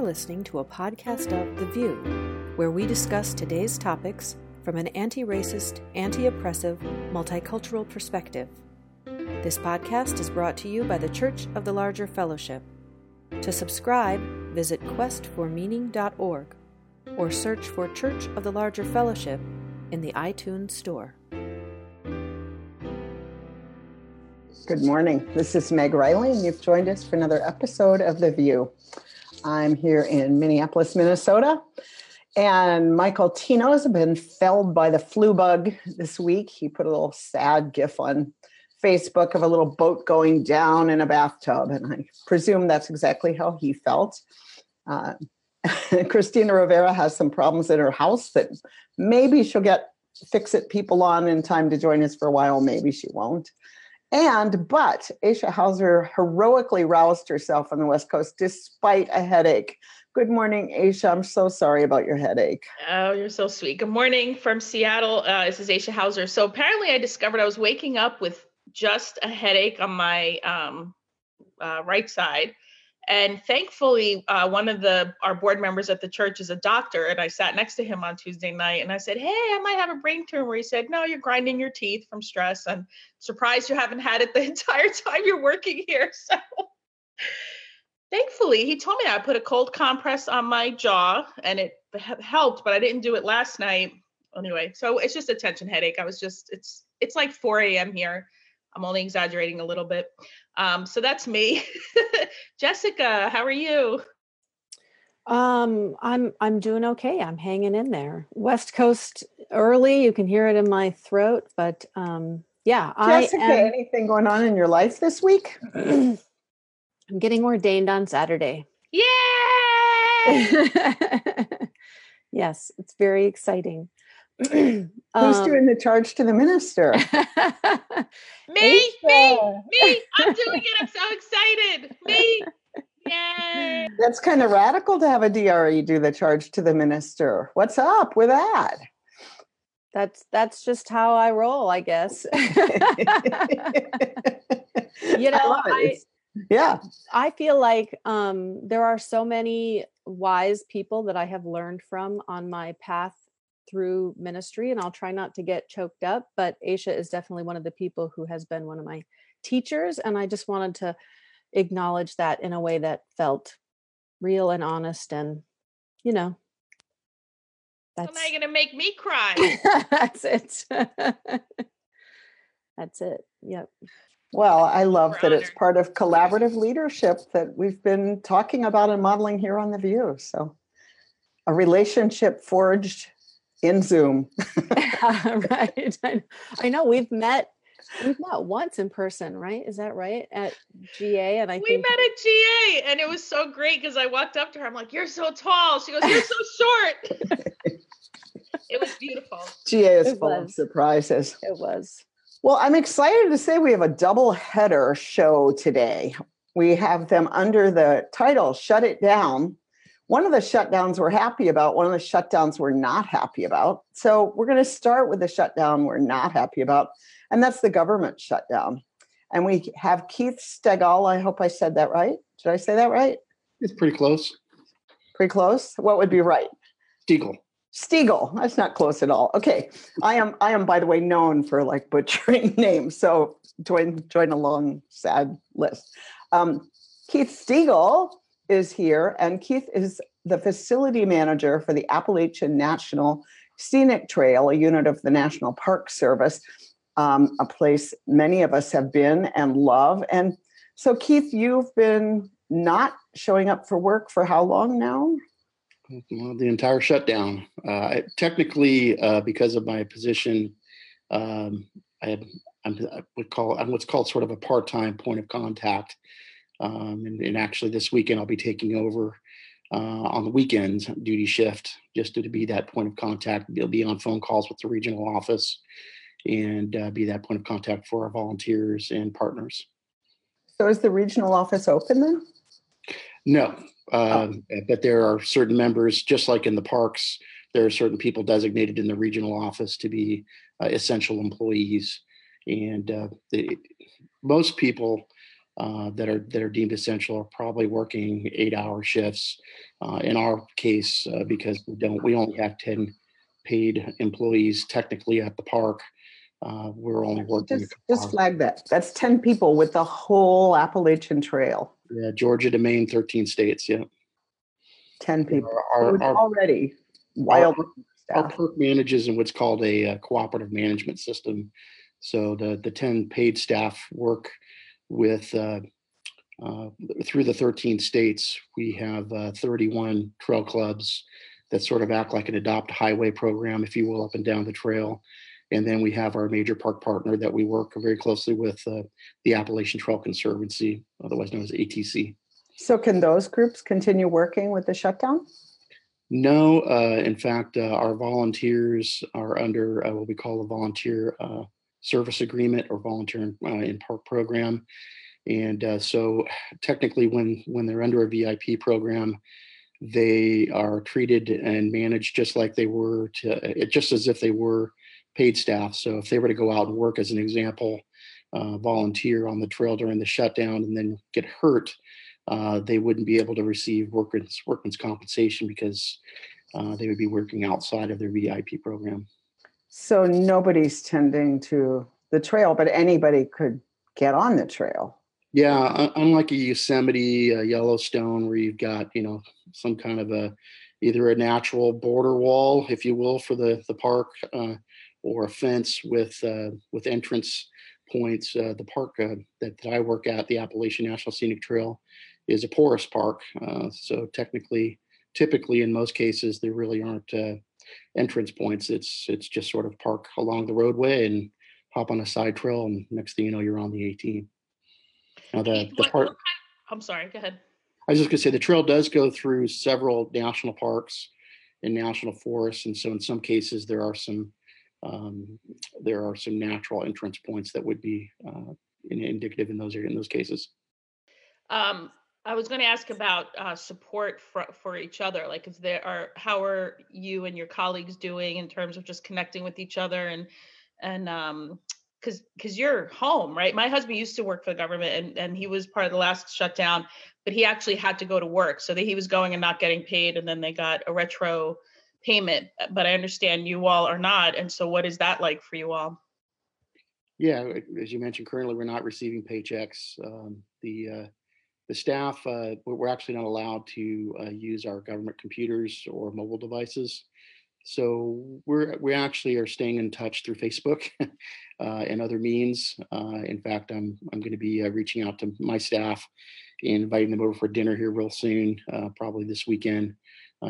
You're listening to a podcast of The View, where we discuss today's topics from an anti racist, anti oppressive, multicultural perspective. This podcast is brought to you by the Church of the Larger Fellowship. To subscribe, visit questformeaning.org or search for Church of the Larger Fellowship in the iTunes Store. Good morning. This is Meg Riley, and you've joined us for another episode of The View. I'm here in Minneapolis, Minnesota, and Michael Tino has been felled by the flu bug this week. He put a little sad gif on Facebook of a little boat going down in a bathtub, and I presume that's exactly how he felt. Uh, Christina Rivera has some problems in her house that maybe she'll get fix it people on in time to join us for a while. Maybe she won't. And, but Aisha Hauser heroically roused herself on the West Coast despite a headache. Good morning, Aisha. I'm so sorry about your headache. Oh, you're so sweet. Good morning from Seattle. Uh, this is Aisha Hauser. So apparently, I discovered I was waking up with just a headache on my um, uh, right side and thankfully, uh, one of the our board members at the church is a doctor, and I sat next to him on Tuesday night, and I said, "Hey, I might have a brain tumor." He said, "No, you're grinding your teeth from stress. I'm surprised you haven't had it the entire time you're working here." So, thankfully, he told me I put a cold compress on my jaw, and it helped, but I didn't do it last night. Anyway, so it's just a tension headache. I was just it's it's like 4 a.m. here. I'm only exaggerating a little bit. Um, so that's me. Jessica, how are you? Um, I'm I'm doing okay. I'm hanging in there. West Coast early. You can hear it in my throat, but um, yeah. Jessica, I am, anything going on in your life this week? I'm getting ordained on Saturday. Yay! yes, it's very exciting. Who's um, doing the charge to the minister? me, me, me. I'm doing it. I'm so excited. Me. Yay. That's kind of radical to have a DRE do the charge to the minister. What's up with that? That's that's just how I roll, I guess. you know, I I, yeah. I feel like um, there are so many wise people that I have learned from on my path through ministry and I'll try not to get choked up. But Aisha is definitely one of the people who has been one of my teachers. And I just wanted to acknowledge that in a way that felt real and honest and, you know, that's well, now gonna make me cry. that's it. that's it. Yep. Well, I love We're that honored. it's part of collaborative leadership that we've been talking about and modeling here on The View. So, a relationship forged in Zoom. right. I, know we've met we've met once in person, right? Is that right? At GA and I We think... met at GA and it was so great because I walked up to her. I'm like, "You're so tall." She goes, "You're so short." it was beautiful. GA is it full was. of surprises. It was. Well, I'm excited to say we have a double header show today. We have them under the title Shut It Down one of the shutdowns we're happy about, one of the shutdowns we're not happy about. So we're going to start with the shutdown we're not happy about, and that's the government shutdown. And we have Keith Stegall. I hope I said that right. Did I say that right? It's pretty close. Pretty close. What would be right? Stegall. Stegall. That's not close at all. Okay. I am I am by the way known for like butchering names. So join join a long sad list. Um, Keith Stegall is here, and Keith is the facility manager for the Appalachian National Scenic Trail, a unit of the National Park Service, um, a place many of us have been and love. And so, Keith, you've been not showing up for work for how long now? Well, the entire shutdown. Uh, technically, uh, because of my position, um, I I'm, I would call I'm what's called sort of a part-time point of contact um, and, and, actually, this weekend I'll be taking over uh, on the weekends duty shift just to, to, be that point of contact. They'll be on phone calls with the regional office and uh, be that point of contact for our volunteers and partners. So, is the regional office open then? No, uh, oh. but there are certain members, just like in the parks, there are certain people designated in the regional office to be uh, essential employees. And uh, they, most people uh, that are that are deemed essential are probably working eight-hour shifts. Uh, in our case, uh, because we don't, we only have ten paid employees technically at the park. Uh, we're only working. Just, just flag that. That's 10 people with the whole Appalachian Trail. Yeah, Georgia to Maine, 13 states. Yeah. 10 people. Our, So our, already wild our park manages in what's called a, uh cooperative management system. So the, the 10 paid staff work with, uh, uh, through the 13 states, we have uh, 31 trail clubs that sort of act like an adopt highway program, if you will, up and down the trail. And then we have our major park partner that we work very closely with, uh, the Appalachian Trail Conservancy, otherwise known as ATC. So can those groups continue working with the shutdown? No, uh, in fact, uh, our volunteers are under uh, what we call a volunteer uh, service agreement or volunteer uh, in park program. And uh, so technically when, when they're under a VIP program, they are treated and managed just like they were to, just as if they were paid staff. So if they were to go out and work as an example, uh, volunteer on the trail during the shutdown and then get hurt, uh, they wouldn't be able to receive workers workman's compensation because uh, they would be working outside of their VIP program. So nobody's tending to the trail, but anybody could get on the trail. Yeah, unlike a Yosemite, uh, Yellowstone, where you've got you know some kind of a either a natural border wall, if you will, for the the park, uh, or a fence with uh, with entrance points. Uh, the park uh, that, that I work at, the Appalachian National Scenic Trail, is a porous park. Uh, so technically, typically in most cases, there really aren't uh, entrance points. It's it's just sort of park along the roadway and hop on a side trail, and next thing you know, you're on the AT. Now the the What- part. what I'm sorry, go ahead. I was just gonna say the trail does go through several national parks and national forests, and so in some cases there are some um, there are some natural entrance points that would be uh, indicative in those in those cases. Um, I was going to ask about uh, support for for each other. Like, is there are how are you and your colleagues doing in terms of just connecting with each other and and um because because you're home, right? My husband used to work for the government and and he was part of the last shutdown, but he actually had to go to work, so that he was going and not getting paid, and then they got a retro payment. But I understand you all are not, and so what is that like for you all? Yeah, as you mentioned, currently we're not receiving paychecks. Um, the uh, the staff uh, we're actually not allowed to uh, use our government computers or mobile devices. So we're we actually are staying in touch through Facebook uh, and other means. Uh, in fact, I'm I'm going to be uh, reaching out to my staff and inviting them over for dinner here real soon, probably this weekend,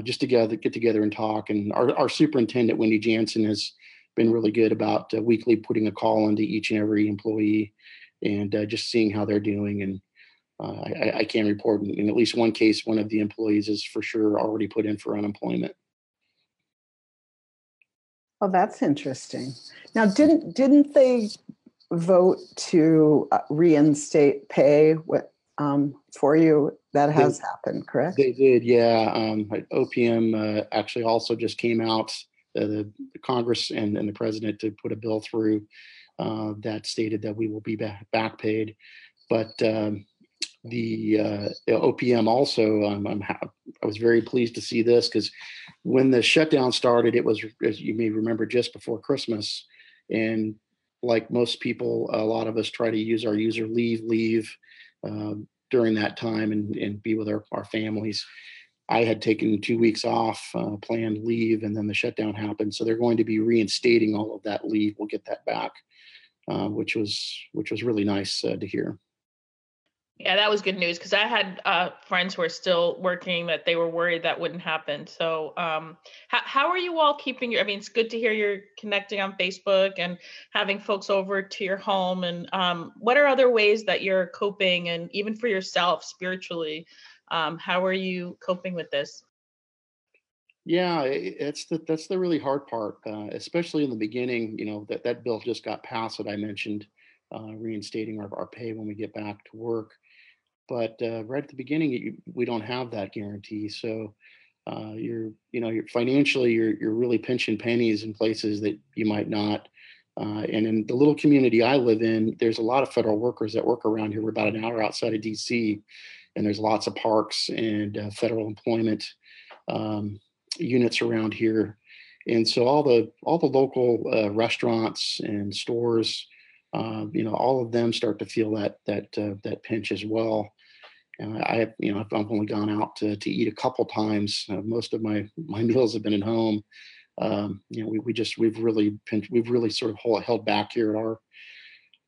just to gather, get together and talk. And our our superintendent Wendy Janssen has been really good about uh, weekly putting a call into each and every employee and uh, just seeing how they're doing. And uh, I, I can report in, in at least one case, one of the employees is for sure already put in for unemployment. Oh, that's interesting. Now, didn't didn't they vote to uh, reinstate pay um, for you? That has happened, correct? They did, yeah. Um, OPM uh, actually also just came out, uh, the, the Congress and, and the president to put a bill through uh, that stated that we will be back, back paid. But um, the, uh, OPM also, um, I'm ha- I was very pleased to see this because when the shutdown started, it was, as you may remember, just before Christmas. And like most people, a lot of us try to use our user leave leave um, during that time and, and be with our, our families. I had taken two weeks off, uh, planned leave, and then the shutdown happened. So they're going to be reinstating all of that leave. We'll get that back, uh, which was which was really nice uh, to hear. Yeah, that was good news because I had uh, friends who are still working that they were worried that wouldn't happen. So, um, how how are you all keeping your? I mean, it's good to hear you're connecting on Facebook and having folks over to your home. And um, what are other ways that you're coping, and even for yourself spiritually, um, how are you coping with this? Yeah, it's the that's the really hard part, uh, especially in the beginning. You know that that bill just got passed that I mentioned, uh, reinstating our, our pay when we get back to work. But uh, right at the beginning, you, we don't have that guarantee. So uh, you're you know you're financially you're you're really pinching pennies in places that you might not Uh, and in the little community I live in, there's a lot of federal workers that work around here. We're about an hour outside of DC, and there's lots of parks and uh, federal employment um, units around here. And so all the all the local uh, restaurants and stores, uh, you know, all of them start to feel that that uh, that pinch as well. I you know, I've only gone out to, to eat a couple times. Uh, most of my my meals have been at home. Um, you know, we, we just we've really we've really sort of hold, held back here at our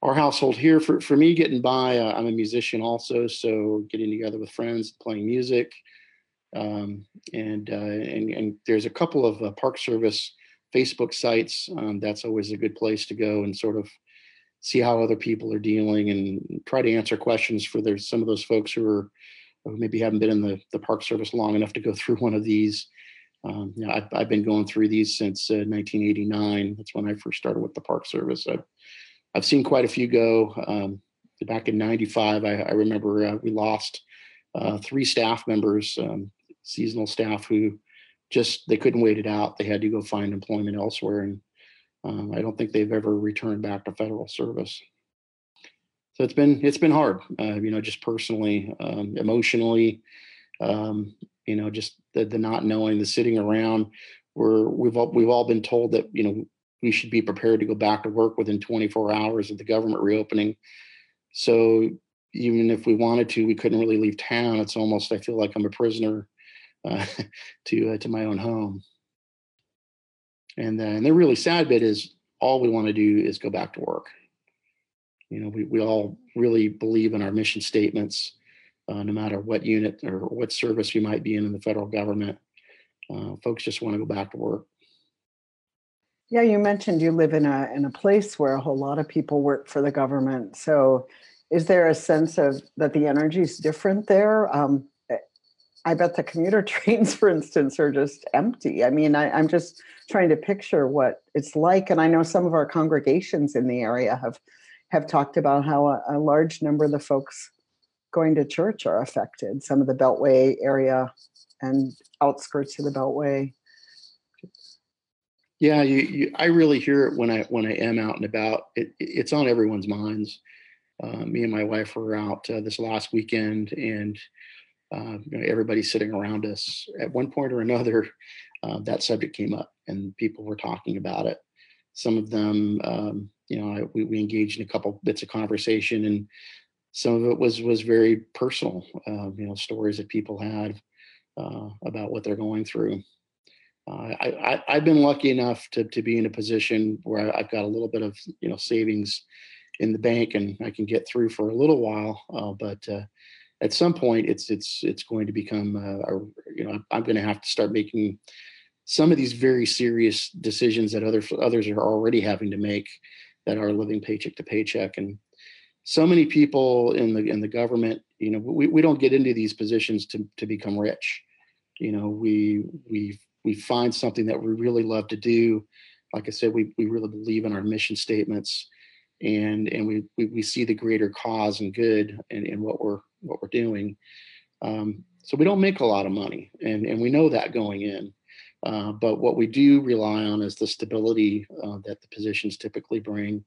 our household here. For for me, getting by, uh, I'm a musician also, so getting together with friends, playing music, um, and uh, and and there's a couple of uh, Park Service Facebook sites. Um, that's always a good place to go and sort of see how other people are dealing and try to answer questions for some of those folks who are who maybe haven't been in the, the park service long enough to go through one of these. Um, you know, I've, I've, been going through these since uh, 1989 that's when i first started with the park service. I've, I've seen quite a few go. Um, back in 95 i, I remember uh, we lost uh, three staff members um, seasonal staff who just they couldn't wait it out. They had to go find employment elsewhere and um, I don't think they've ever returned back to federal service. So it's been it's been hard, uh, you know, just personally, um, emotionally, um, you know, just the, the not knowing, the sitting around. Where we've all, we've all been told that you know we should be prepared to go back to work within 24 hours of the government reopening. So even if we wanted to, we couldn't really leave town. It's almost I feel like I'm a prisoner uh, to uh, to my own home. And then the really sad bit is all we want to do is go back to work. You know, we, we all really believe in our mission statements, uh, no matter what unit or what service we might be in in the federal government. Uh, folks just want to go back to work. Yeah, you mentioned you live in a in a place where a whole lot of people work for the government. So, is there a sense of that the energy is different there? Um, I bet the commuter trains, for instance, are just empty. I mean, I, am just trying to picture what it's like, and I know some of our congregations in the area have have talked about how a, a large number of the folks going to church are affected. Some of the Beltway area and outskirts of the Beltway. Yeah, you, you, I really hear it when I when I am out and about. It, it's on everyone's minds. Uh, me and my wife were out uh, this last weekend, and uh, you know, everybody sitting around us at one point or another, uh, that subject came up and people were talking about it. Some of them, um, you know, I, we, we, engaged in a couple bits of conversation and some of it was, was very personal, uh, you know, stories that people had uh, about what they're going through. Uh, I, have been lucky enough to, to be in a position where I've got a little bit of, you know, savings in the bank and I can get through for a little while. Uh, but at some point it's it's it's going to become uh, a, you know I'm going to have to start making some of these very serious decisions that other others are already having to make that are living paycheck to paycheck. And so many people in the in the government you know we, we don't get into these positions to to become rich. You know we we we find something that we really love to do. Like i said we, we really believe in our mission statements and and we we, we see the greater cause and good in, in what we're what we're doing. Um, so we don't make a lot of money, and and we know that going in. Uh, but what we do rely on is the stability uh, that the positions typically bring,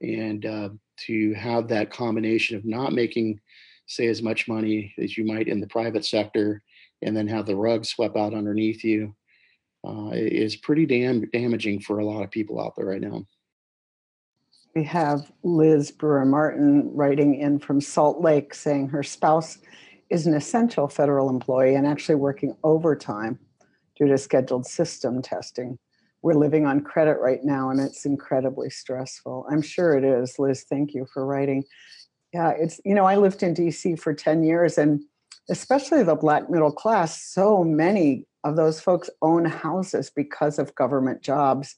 and uh, to have that combination of not making, say, as much money as you might in the private sector, and then have the rug swept out underneath you, uh, is pretty damn damaging for a lot of people out there right now we have Liz Brewer Martin writing in from Salt Lake saying her spouse is an essential federal employee and actually working overtime due to scheduled system testing. We're living on credit right now and it's incredibly stressful. I'm sure it is. Liz, thank you for writing. Yeah, it's, you know, I lived in DC for 10 years and especially the black middle class, so many of those folks own houses because of government jobs.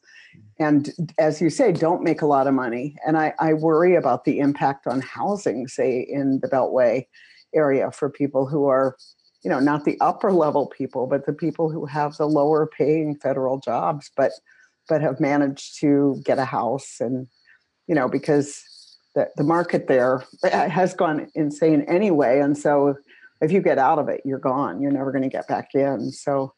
And as you say don't make a lot of money. And I, I, worry about the impact on housing say in the beltway area for people who are you know not the upper level people but the people who have the lower paying federal jobs but but have managed to get a house and you know because the, the market there has gone insane anyway. And so if you get out of it you're gone. You're never going to get back in. So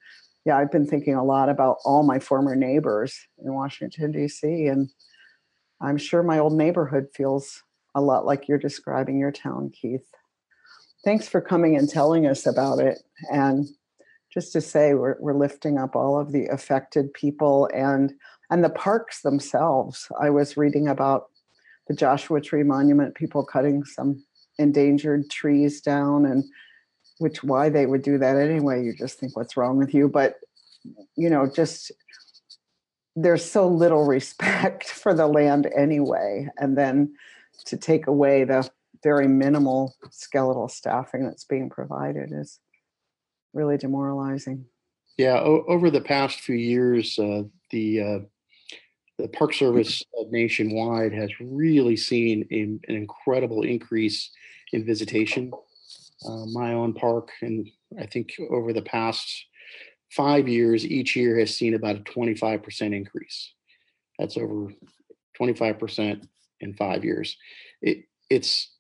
yeah, I've been thinking a lot about all my former neighbors in Washington, D.C., and I'm sure my old neighborhood feels a lot like you're describing your town, Keith. Thanks for coming and telling us about it. And just to say, we're, we're lifting up all of the affected people and and the parks themselves. I was reading about the Joshua Tree Monument, people cutting some endangered trees down, and which why they would do that anyway. You just think, what's wrong with you? But you know, just there's so little respect for the land anyway, and then to take away the very minimal skeletal staffing that's being provided is really demoralizing. Yeah, o- over the past few years, uh, the uh, the Park Service nationwide has really seen a, an incredible increase in visitation. Uh, my own park, and I think over the past five years, each year has seen about a 25% increase. That's over 25% in five years. It, it's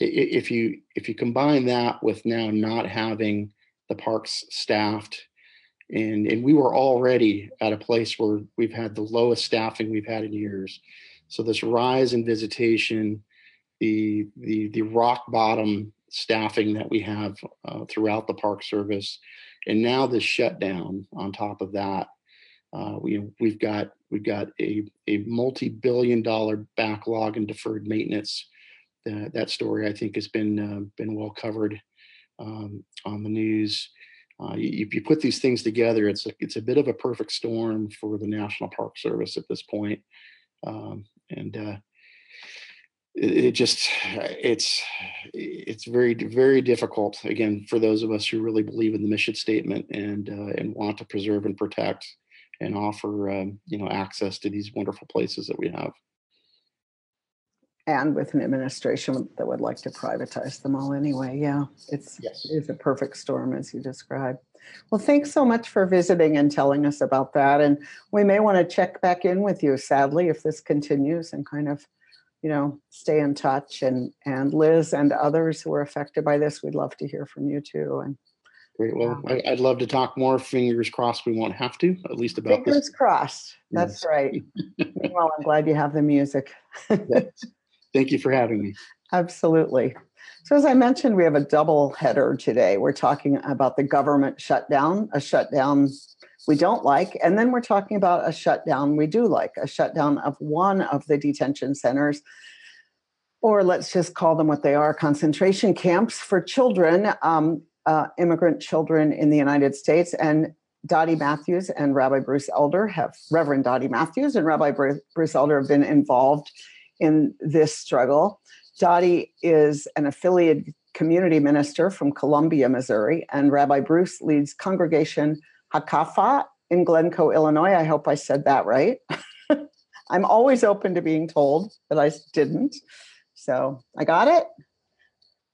if you if you combine that with now not having the parks staffed and and we were already at a place where we've had the lowest staffing we've had in years so this rise in visitation the the the rock bottom staffing that we have uh, throughout the park service. And now this shutdown on top of that uh, we, we've got we've got a, a multi-billion dollar backlog in deferred maintenance. That, that story i think has been uh, been well covered um, on the news. Uh, you, you put these things together, it's a, it's a bit of a perfect storm for the National Park Service at this point. Um, and uh, it, just it's it's very very difficult again for those of us who really believe in the mission statement and uh, and want to preserve and protect and offer um, you know access to these wonderful places that we have and with an administration that would like to privatize them all anyway. Yeah, it's yes. it's a perfect storm as you described. Well, thanks so much for visiting and telling us about that. And we may want to check back in with you, sadly, if this continues and kind of, you know, stay in touch. And and Liz and others who are affected by this, we'd love to hear from you too. And Great. Well, um, I, would love to talk more. Fingers crossed we won't have to, at least about Fingers this. crossed. That's yes. right. well, I'm glad you have the music. Thank you for having me. Absolutely. So, as I mentioned, we have a double header today. We're talking about the government shutdown, a shutdown we don't like, and then we're talking about a shutdown we do like, a shutdown of one of the detention centers, or let's just call them what they are concentration camps for children, um, uh, immigrant children in the United States. And Dottie Mathews and Rabbi Bruce Elder have, Reverend Dottie Mathews and Rabbi Bruce Elder have been involved in this struggle. Dottie is an affiliated community minister from Columbia, Missouri, and Rabbi Bruce leads Congregation Hakafa in Glencoe, Illinois. I hope I said that right. I'm always open to being told that I didn't. So I got it.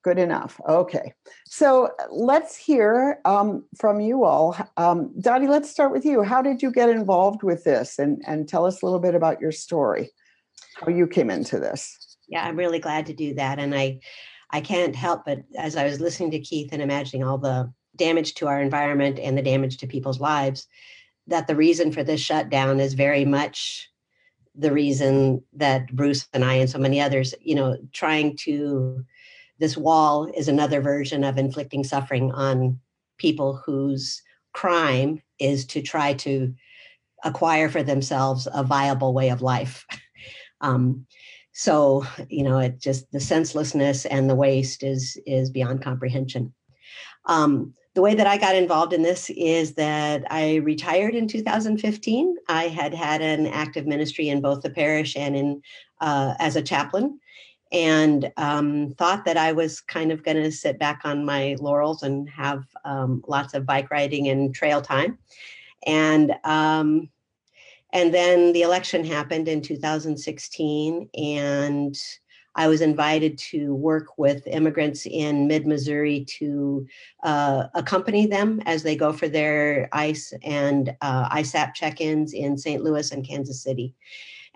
Good enough. Okay. So let's hear um, from you all. Um, Dottie, let's start with you. How did you get involved with this? And, and tell us a little bit about your story how you came into this. Yeah, I'm really glad to do that. And I I can't help but as I was listening to Keith and imagining all the damage to our environment and the damage to people's lives, that the reason for this shutdown is very much the reason that Bruce and I and so many others, you know, trying to this wall is another version of inflicting suffering on people whose crime is to try to acquire for themselves a viable way of life. Um, so you know, it just the senselessness and the waste is is beyond comprehension. Um, the way that I got involved in this is that I retired in 2015. I had had an active ministry in both the parish and in uh, as a chaplain, and um, thought that I was kind of going to sit back on my laurels and have um, lots of bike riding and trail time. And um, and then the election happened in 2016, and I was invited to work with immigrants in mid Missouri to uh, accompany them as they go for their ICE and uh, ISAP check ins in St. Louis and Kansas City.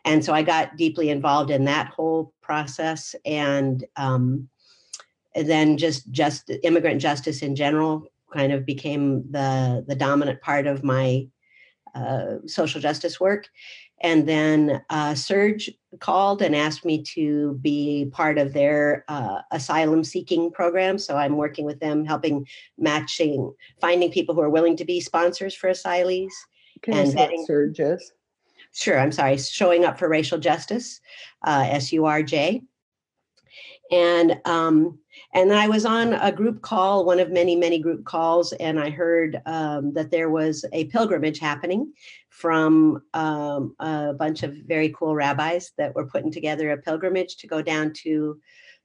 And so I got deeply involved in that whole process. And, um, then just just immigrant justice in general kind of became the the dominant part of my uh, social justice work. And then uh, SURJ called and asked me to be part of their uh, asylum seeking program. So I'm working with them, helping matching, finding people who are willing to be sponsors for asylees. Can and vetting, SURJ is? Sure, I'm sorry. Showing up for racial justice, uh, S U R J. And um, and I was on a group call, one of many, many group calls, and I heard um, that there was a pilgrimage happening from um, a bunch of very cool rabbis that were putting together a pilgrimage to go down to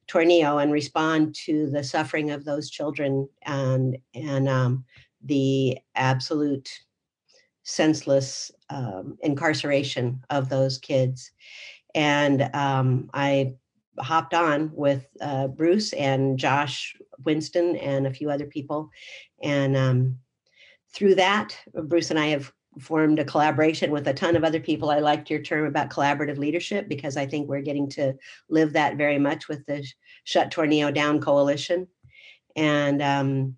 Tornillo and respond to the suffering of those children and and um, the absolute senseless um, incarceration of those kids. And um, I hopped on with uh, Bruce and Josh Winston and a few other people. And um, through that, Bruce and I have formed a collaboration with a ton of other people. I liked your term about collaborative leadership because I think we're getting to live that very much with the Shut Tornillo Down Coalition. And um,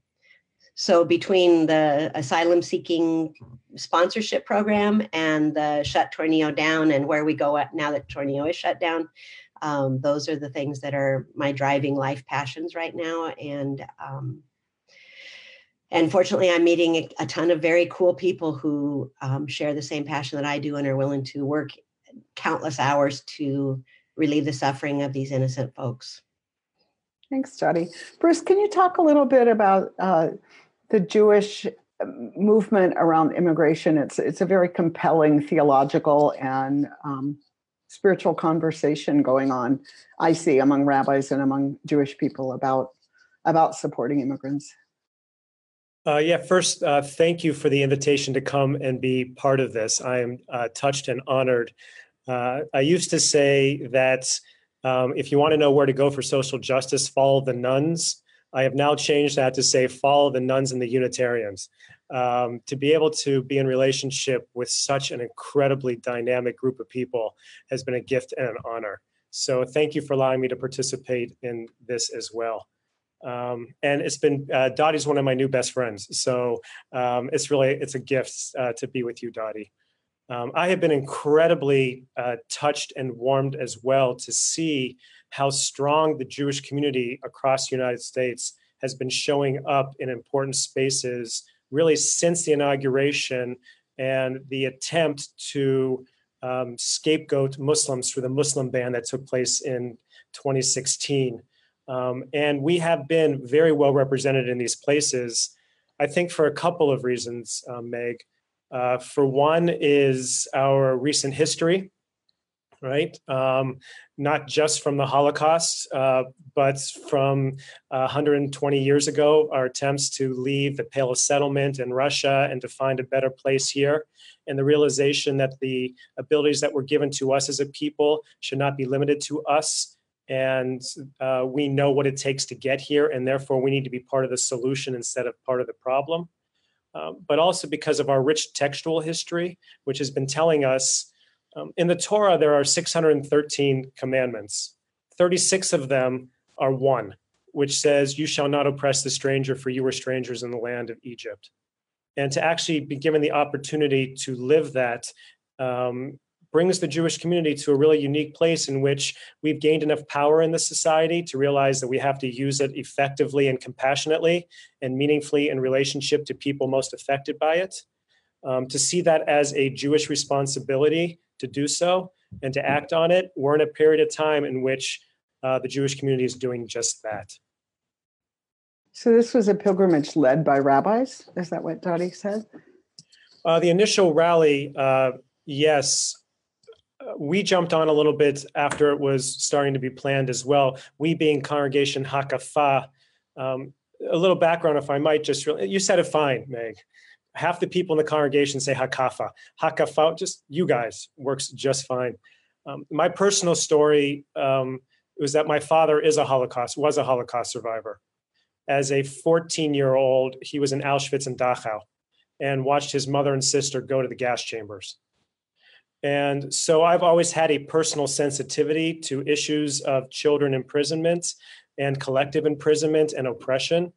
so between the asylum seeking sponsorship program and the Shut Tornillo Down and where we go at now that Tornillo is shut down, um, those are the things that are my driving life passions right now and um, and fortunately i'm meeting a, ton of very cool people who um, share the same passion that i do and are willing to work countless hours to relieve the suffering of these innocent folks. Thanks Dottie. Bruce can you talk a little bit about uh, the jewish um, movement around immigration? It's it's a very compelling theological and um, spiritual conversation going on i see among rabbis and among jewish people about about supporting immigrants. Uh, yeah first uh, thank you for the invitation to come and be part of this. I am uh, touched and honored. Uh, i used to say that um, if you want to know where to go for social justice follow the nuns. I have now changed that to say follow the nuns and the unitarians um, to be able to be in relationship with such an incredibly dynamic group of people has been a gift and an honor. So thank you for allowing me to participate in this as well. Um, and it's been uh, Dottie's one of my new best friends, so um, it's really it's a gift uh, to be with you, Dottie. Um, I have been incredibly uh, touched and warmed as well to see how strong the Jewish community across the United States has been showing up in important spaces really since the inauguration and the attempt to um, scapegoat Muslims through the Muslim ban that took place in 2016. Um, and we have been very well represented in these places, I think, for a couple of reasons, uh, Meg. Uh, for one, is our recent history right? Um, not just from the Holocaust, uh, but from uh, 120 years ago, our attempts to leave the Pale of Settlement in Russia and to find a better place here, and the realization that the abilities that were given to us as a people should not be limited to us. And uh, we know what it takes to get here, and therefore we need to be part of the solution instead of part of the problem. Um, but also because of our rich textual history, which has been telling us um, in the Torah, there are 613 commandments. 36 of them are one, which says, You shall not oppress the stranger, for you were strangers in the land of Egypt. And to actually be given the opportunity to live that um, brings the Jewish community to a really unique place in which we've gained enough power in the society to realize that we have to use it effectively and compassionately and meaningfully in relationship to people most affected by it. Um, to see that as a Jewish responsibility to do so and to act on it. We're in a period of time in which uh, the Jewish community is doing just that. So, this was a pilgrimage led by rabbis. Is that what Dottie said? Uh, the initial rally, uh, yes. We jumped on a little bit after it was starting to be planned as well. We being Congregation Hakafa. Um, a little background, if I might just really, you said it fine, Meg half the people in the congregation say hakafa. Hakafa, just you guys, works just fine. Um, my personal story um, was that my father is a Holocaust, was a Holocaust survivor. As a 14 year old, he was in Auschwitz and Dachau and watched his mother and sister go to the gas chambers. And so I've always had a personal sensitivity to issues of children imprisonment and collective imprisonment and oppression.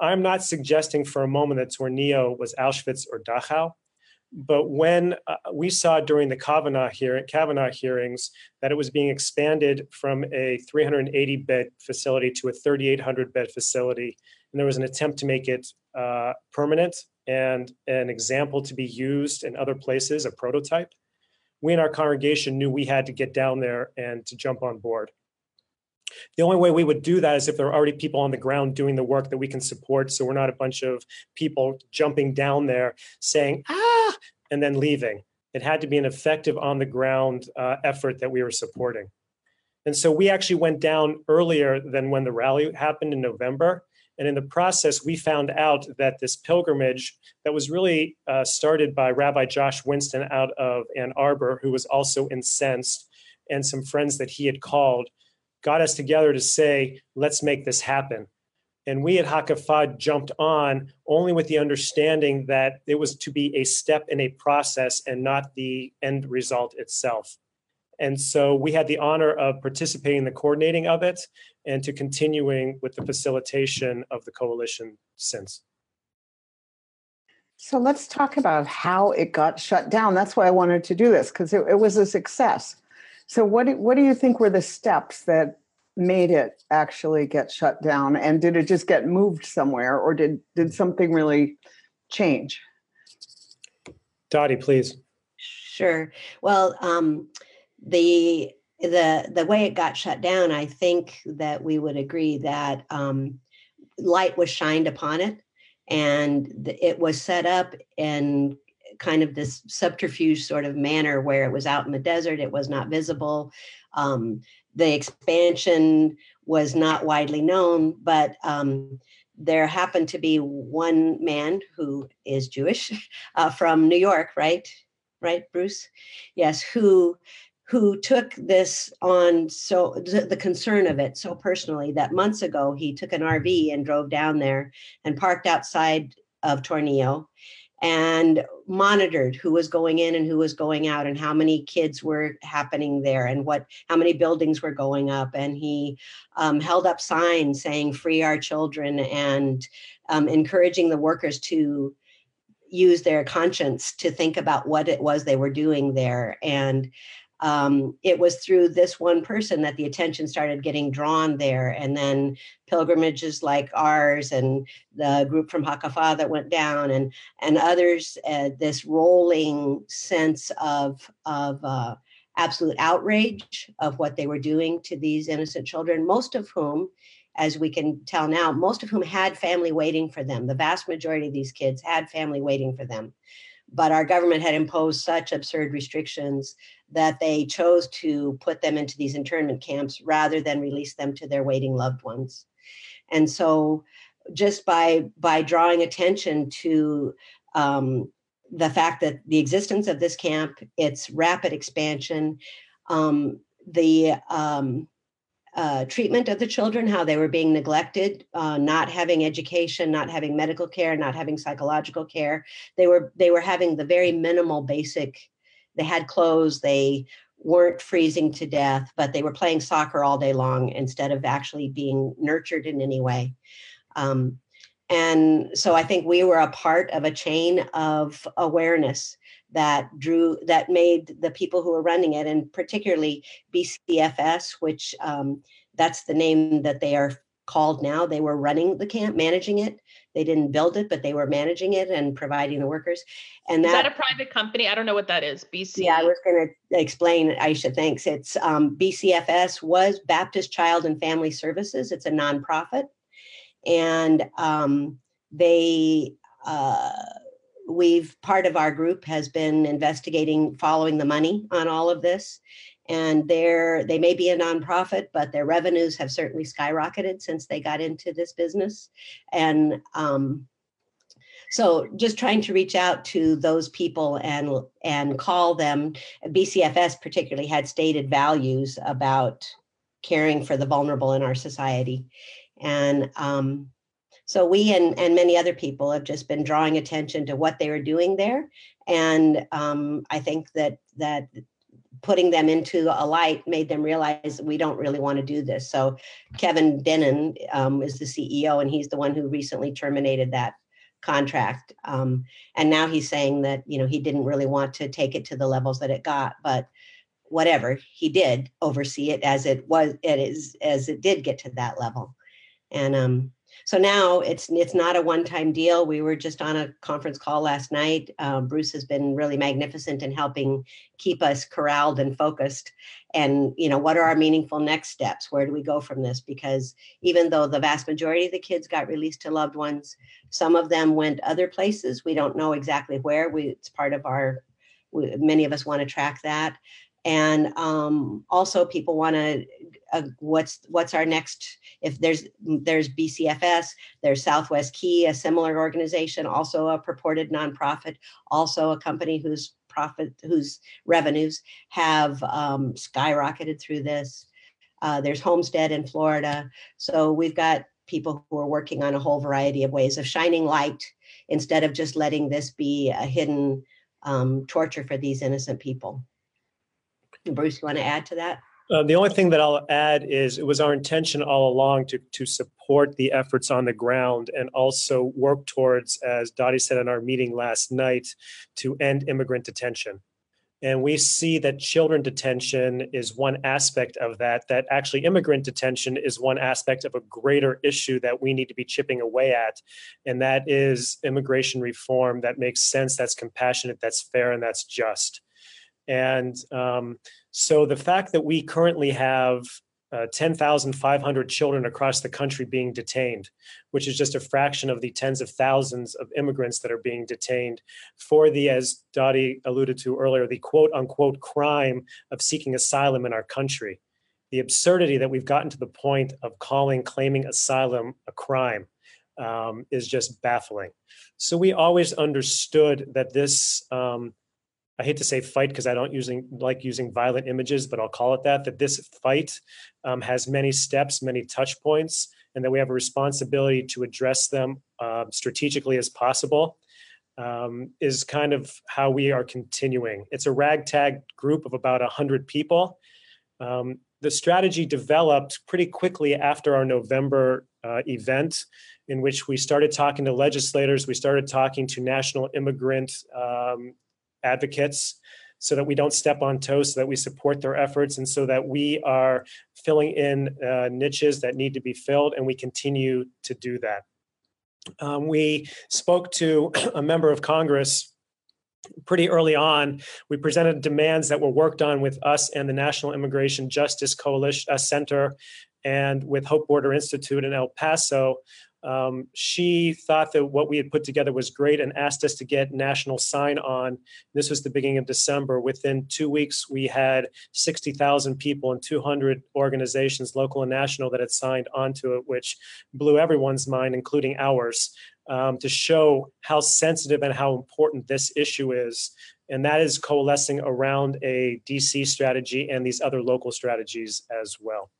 I'm not suggesting for a moment that Tornillo was Auschwitz or Dachau, But when uh, we saw during the Kavanaugh, hearing, Kavanaugh hearings that it was being expanded from a 380 bed facility to a 3,800 bed facility, and there was an attempt to make it uh, permanent and an example to be used in other places, a prototype, we in our congregation knew we had to get down there and to jump on board. The only way we would do that is if there are already people on the ground doing the work that we can support. So we're not a bunch of people jumping down there saying, ah, and then leaving. It had to be an effective on the ground uh, effort that we were supporting. And so we actually went down earlier than when the rally happened in November. And in the process, we found out that this pilgrimage that was really uh, started by Rabbi Josh Winston out of Ann Arbor, who was also incensed, and some friends that he had called, got us together to say, let's make this happen. And we at Hakafa jumped on only with the understanding that it was to be a step in a process and not the end result itself. And so we had the honor of participating in the coordinating of it and to continuing with the facilitation of the coalition since. So let's talk about how it got shut down. That's why I wanted to do this because it, it, was a success. So what do, what do you think were the steps that made it actually get shut down? And did it just get moved somewhere, or did did something really change? Dottie, please. Sure. Well, um, the the the way it got shut down, I think that we would agree that um, light was shined upon it, and it was set up in kind of this subterfuge sort of manner where it was out in the desert, it was not visible. Um, the expansion was not widely known, but um, there happened to be one man who is Jewish uh, from New York, right? Right, Bruce? Yes, who who took this on so the concern of it so personally that months ago he took an RV and drove down there and parked outside of Tornillo and monitored who was going in and who was going out and how many kids were happening there and what how many buildings were going up. And he um, held up signs saying free our children and um, encouraging the workers to use their conscience to think about what it was they were doing there. And um, it was through this one person that the attention started getting drawn there. And then pilgrimages like ours and the group from Hakafa that went down and, and others, uh, this rolling sense of, of uh, absolute outrage of what they were doing to these innocent children, most of whom, as we can tell now, most of whom had family waiting for them. The vast majority of these kids had family waiting for them but our government had imposed such absurd restrictions that they chose to put them into these internment camps rather than release them to their waiting loved ones. And so, just by by drawing attention to um, the fact that the existence of this camp, its rapid expansion, um, the um, uh, treatment of the children, how they were being neglected, uh, not having education, not having medical care, not having psychological care. They were they were having the very minimal basic. They had clothes. They weren't freezing to death, but they were playing soccer all day long instead of actually being nurtured in any way. Um, and so I think we were a part of a chain of awareness that drew that made the people who were running it and particularly bcfs which um, that's the name that they are called now. They were running the camp managing it. They didn't build it but they were managing it and providing the workers. And that, is that a private company? I don't know what that is. Bc yeah i was going to explain aisha thanks. It's um, bcfs was baptist child and family services. It's a nonprofit. And um, they uh, we've part of our group has been investigating following the money on all of this. And they're they may be a nonprofit but their revenues have certainly skyrocketed since they got into this business. And um, so just trying to reach out to those people and and call them. Bcfs particularly had stated values about caring for the vulnerable in our society. And um, so we and, and many other people have just been drawing attention to what they were doing there. And um, I think that that putting them into a light made them realize we don't really want to do this. So Kevin Dinnin um, is the CEO, and he's the one who recently terminated that contract. Um, and now he's saying that you know he didn't really want to take it to the levels that it got, but whatever he did oversee it as it was it is as it did get to that level. And um, so now it's it's not a one-time deal. We were just on a conference call last night. Um, Bruce has been really magnificent in helping keep us corralled and focused. And you know, what are our meaningful next steps? Where do we go from this? Because even though the vast majority of the kids got released to loved ones, some of them went other places. We don't know exactly where. We it's part of our. We, many of us want to track that and um, also people want to uh, what's what's our next if there's there's bcfs there's southwest key a similar organization also a purported nonprofit also a company whose profit whose revenues have um, skyrocketed through this. Uh, there's homestead in florida. So we've got people who are working on a whole variety of ways of shining light instead of just letting this be a hidden um, torture for these innocent people Bruce, you want to add to that? Uh, the only thing that I'll add is it was our intention all along to, to support the efforts on the ground and also work towards, as Dottie said in our meeting last night, to end immigrant detention. And we see that children detention is one aspect of that, that actually immigrant detention is one aspect of a greater issue that we need to be chipping away at. And that is immigration reform that makes sense, that's compassionate, that's fair, and that's just. And um, so the fact that we currently have uh, 10,500 children across the country being detained, which is just a fraction of the tens of thousands of immigrants that are being detained for the, as Dottie alluded to earlier, the quote unquote crime of seeking asylum in our country. The absurdity that we've gotten to the point of calling claiming asylum a crime um, is just baffling. So we always understood that this um, I hate to say fight because I don't using like using violent images, but I'll call it that. That this fight um, has many steps, many touch points, and that we have a responsibility to address them uh, strategically as possible. Um, is kind of how we are continuing. It's a ragtag group of about hundred people. Um, the strategy developed pretty quickly after our November uh, event, in which we started talking to legislators, we started talking to national immigrant um, advocates so that we don't step on toes, so that we support their efforts, and so that we are filling in uh, niches that need to be filled, and we continue to do that. Um, we spoke to a member of Congress pretty early on. We presented demands that were worked on with us and the National Immigration Justice Coalition uh, Center and with Hope Border Institute in El Paso um, she thought that what we had put together was great and asked us to get national sign on. This was the beginning of December. Within two weeks, we had 60,000 people and 200 organizations, local and national, that had signed onto it, which blew everyone's mind, including ours, um, to show how sensitive and how important this issue is. And that is coalescing around a DC strategy and these other local strategies as well.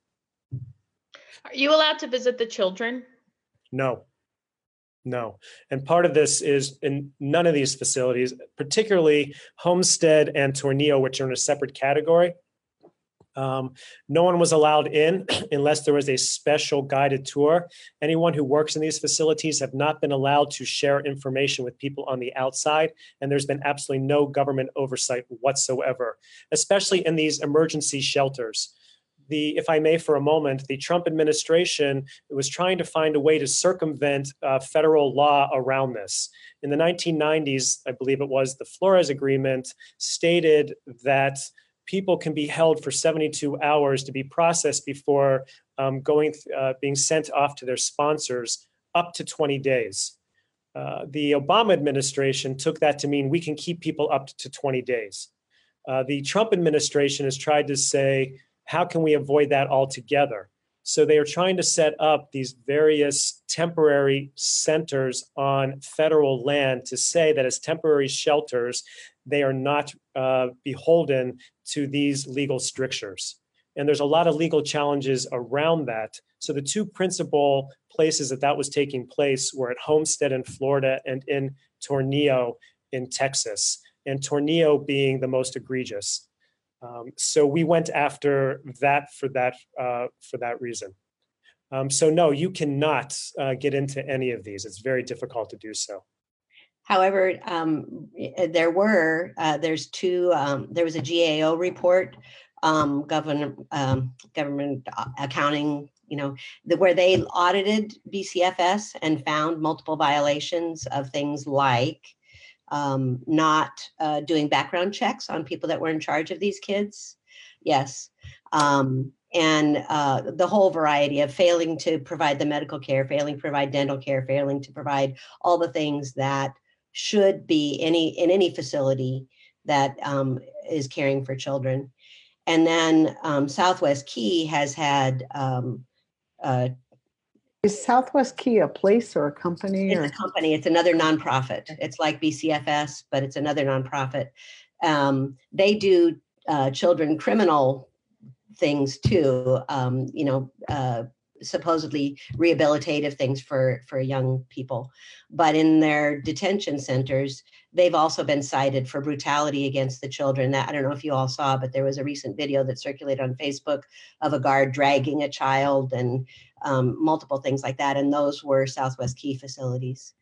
Are you allowed to visit the children no. No. And part of this is in none of these facilities, particularly Homestead and Tornillo, which are in a separate category. Um, no one was allowed in unless there was a special guided tour. Anyone who works in these facilities have not been allowed to share information with people on the outside, and there's been absolutely no government oversight whatsoever, especially in these emergency shelters the, if I may, for a moment, the Trump administration was trying to find a way to circumvent uh, federal law around this. In the 1990s, I believe it was, the Flores Agreement stated that people can be held for 72 hours to be processed before um, going uh, being sent off to their sponsors up to 20 days. Uh, the Obama administration took that to mean we can keep people up to 20 days. Uh, the Trump administration has tried to say how can we avoid that altogether? So they are trying to set up these various temporary centers on federal land to say that as temporary shelters, they are not uh, beholden to these legal strictures. And there's a lot of legal challenges around that. So the two principal places that that was taking place were at Homestead in Florida and in Tornillo in Texas, and Tornillo being the most egregious. Um, so we went after that for that uh, for that reason. Um, so no, you cannot uh, get into any of these. It's very difficult to do so. However, um, there were uh, there's two. Um, there was a GAO report, um, government um, government uh, accounting. You know, the, where they audited BCFS and found multiple violations of things like um, not uh, doing background checks on people that were in charge of these kids. Yes. Um, and uh, the whole variety of failing to provide the medical care, failing to provide dental care, failing to provide all the things that should be any in any facility that um, is caring for children. And then um, Southwest Key has had. Um, uh, is Southwest Key a place or a company? It's or? a company. It's another nonprofit. It's like BCFS, but it's another nonprofit. Um, they do uh, children criminal things too. Um, you know, uh, supposedly rehabilitative things for for young people but in their detention centers they've also been cited for brutality against the children that i don't know if you all saw but there was a recent video that circulated on facebook of a guard dragging a child and um, multiple things like that and those were southwest key facilities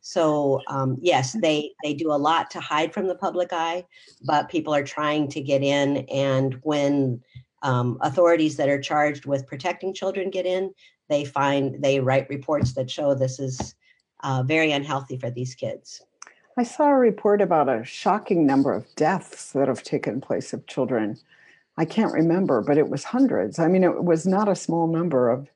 so um, yes they they do a lot to hide from the public eye but people are trying to get in and when um, authorities that are charged with protecting children get in, they find they write reports that show this is uh, very unhealthy for these kids. I saw a report about a shocking number of deaths that have taken place of children. I can't remember, but it was hundreds. I mean, it was not a small number of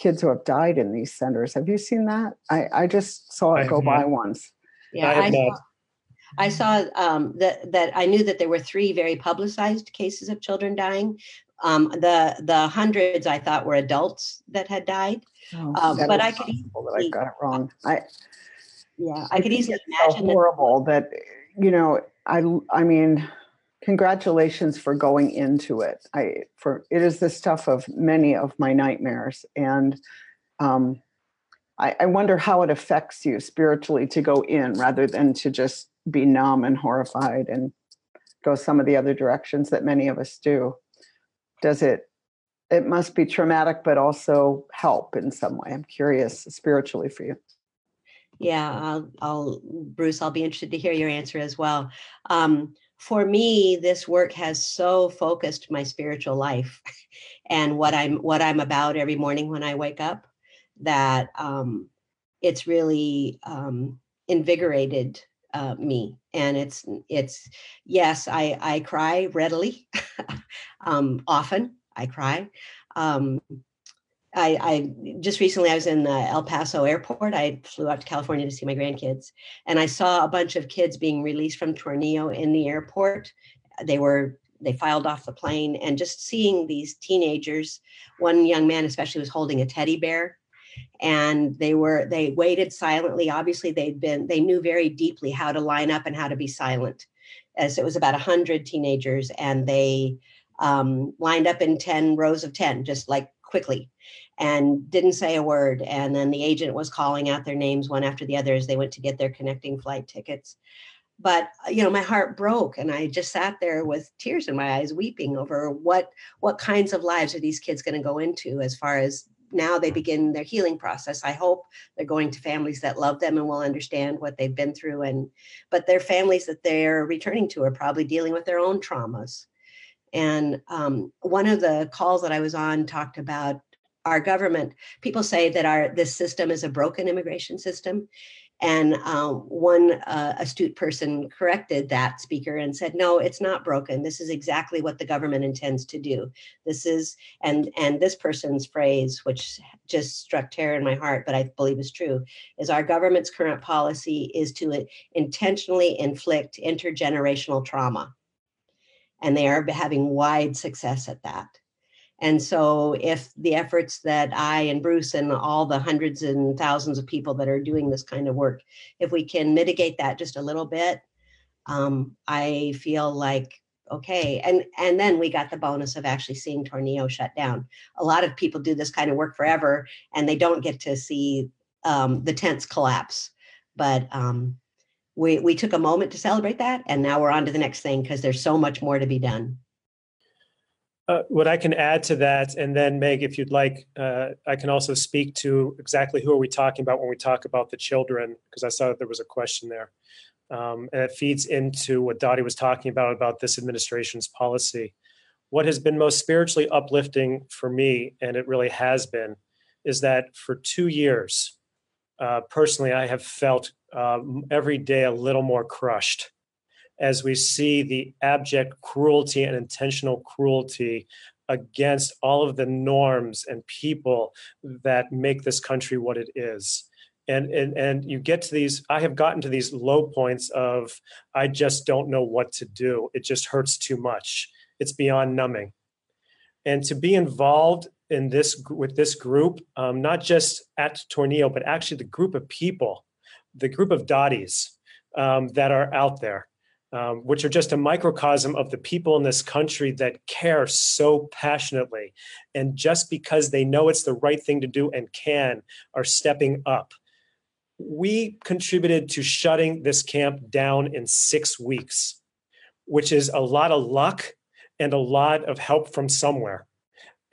kids who have died in these centers. Have you seen that? I, I just saw it go by once. Yeah, I, I saw, I saw um, that that I knew that there were three very publicized cases of children dying, um, the the hundreds I thought were adults that had died, oh, um, but I could easily, I got it wrong. I yeah, I, I could easily imagine so horrible that, that you know I I mean congratulations for going into it. I for it is the stuff of many of my nightmares, and um, I, I wonder how it affects you spiritually to go in rather than to just be numb and horrified and go some of the other directions that many of us do. Does it it must be traumatic but also help in some way. I'm curious spiritually for you. Yeah i'll, I'll bruce i'll be interested to hear your answer as well. Um, for me this work has so focused my spiritual life and what i'm what i'm about every morning when i wake up that um, it's really um, invigorated uh, me. And it's it's yes i i cry readily um, often i cry um, I, I just recently I was in the El Paso airport. I flew out to California to see my grandkids, and I saw a bunch of kids being released from Tornillo in the airport. They were they filed off the plane, and just seeing these teenagers. One young man especially was holding a teddy bear, and they were they waited silently obviously they'd been they knew very deeply how to line up and how to be silent as it was about a 100 teenagers and they um, lined up in 10 rows of 10 just like quickly and didn't say a word. And then the agent was calling out their names one after the other as they went to get their connecting flight tickets. But uh, you know my heart broke and i just sat there with tears in my eyes weeping over what what kinds of lives are these kids going to go into as far as now they begin their healing process. I hope they're going to families that love them and will understand what they've been through. And but their families that they're returning to are probably dealing with their own traumas and um, one of the calls that i was on talked about our government people say that our this system is a broken immigration system and um, one uh, astute person corrected that speaker and said, "No, it's not broken. This is exactly what the government intends to do. This is and and this person's phrase, which just struck terror in my heart, but I believe is true, is our government's current policy is to intentionally inflict intergenerational trauma, and they are having wide success at that." And so, if the efforts that I and Bruce and all the hundreds and thousands of people that are doing this kind of work, if we can mitigate that just a little bit, um, I feel like okay. And and then we got the bonus of actually seeing Tornillo shut down. A lot of people do this kind of work forever, and they don't get to see um, the tents collapse. But um, we we took a moment to celebrate that, and now we're on to the next thing because there's so much more to be done. Uh, what I can add to that, and then Meg, if you'd like, uh, I can also speak to exactly who are we talking about when we talk about the children, because I saw that there was a question there, um, and it feeds into what Dottie was talking about about this administration's policy. What has been most spiritually uplifting for me, and it really has been, is that for two years, uh, personally, I have felt um, every day a little more crushed. As we see the abject cruelty and intentional cruelty against all of the norms and people that make this country what it is. And, and and you get to these i have gotten to these low points of i just don't know what to do. It just hurts too much. It's beyond numbing. And to be involved in this with this group um, not just at tornillo but actually the group of people the group of dotties um, that are out there um, which are just a microcosm of the people in this country that care so passionately. And just because they know it's the right thing to do and can, are stepping up. We contributed to shutting this camp down in six weeks, which is a lot of luck and a lot of help from somewhere.